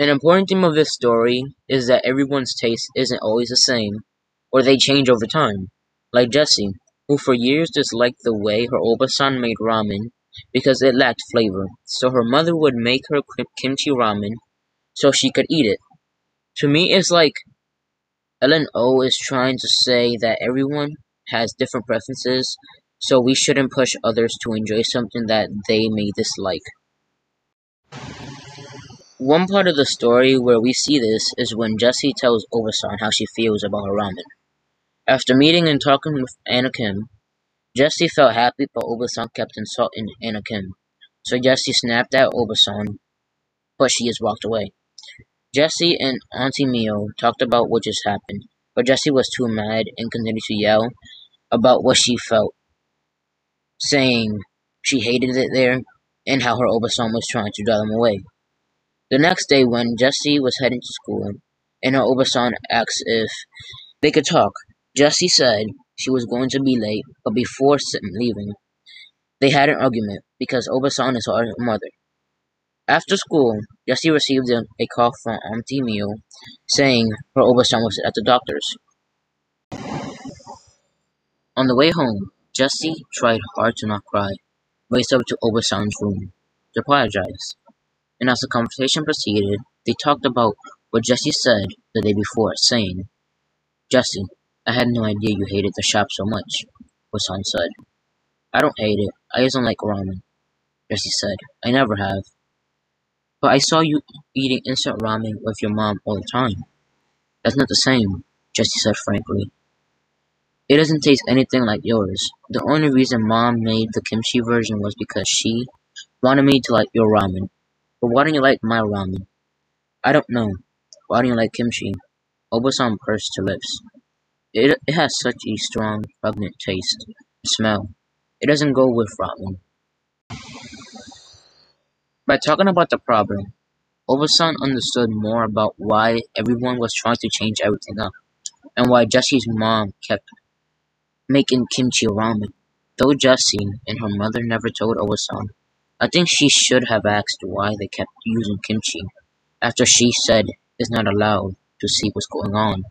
An important theme of this story is that everyone's taste isn't always the same, or they change over time. Like Jessie, who for years disliked the way her Obasan made ramen because it lacked flavor, so her mother would make her kimchi ramen so she could eat it. To me, it's like Ellen O is trying to say that everyone has different preferences, so we shouldn't push others to enjoy something that they may dislike. One part of the story where we see this is when Jessie tells Obasan how she feels about her ramen. After meeting and talking with Anna Kim, Jessie felt happy but Obasan kept insulting Anna Kim, so Jessie snapped at Obasan, but she just walked away. Jessie and Auntie Mio talked about what just happened, but Jessie was too mad and continued to yell about what she felt, saying she hated it there and how her Obasan was trying to drive them away. The next day, when Jessie was heading to school, and her Obasan asked if they could talk, Jessie said she was going to be late, but before leaving, they had an argument because Obasan is her mother. After school, Jessie received a, call from Auntie Mio saying her Obasan was at the doctor's. On the way home, Jessie tried hard to not cry, raced up to Obasan's room to apologize. And as the conversation proceeded, they talked about what Jessie said the day before, saying, Jessie, I had no idea you hated the shop so much, Obasan said. I don't hate it, I just don't like ramen, Jessie said. I never have. But I saw you eating instant ramen with your mom all the time. That's not the same, Jessie said frankly. It doesn't taste anything like yours. The only reason mom made the kimchi version was because she wanted me to like your ramen. But why don't you like my ramen? I don't know. Why don't you like kimchi? Obasan pursed her lips. It, it has such a strong, pungent taste smell. It doesn't go with ramen. By talking about the problem, Obasan understood more about why everyone was trying to change everything up, and why Jessie's mom kept making kimchi ramen. Though Jessie and her mother never told Obasan, I think she should have asked why they kept using kimchi, after she said it's not allowed to see what's going on.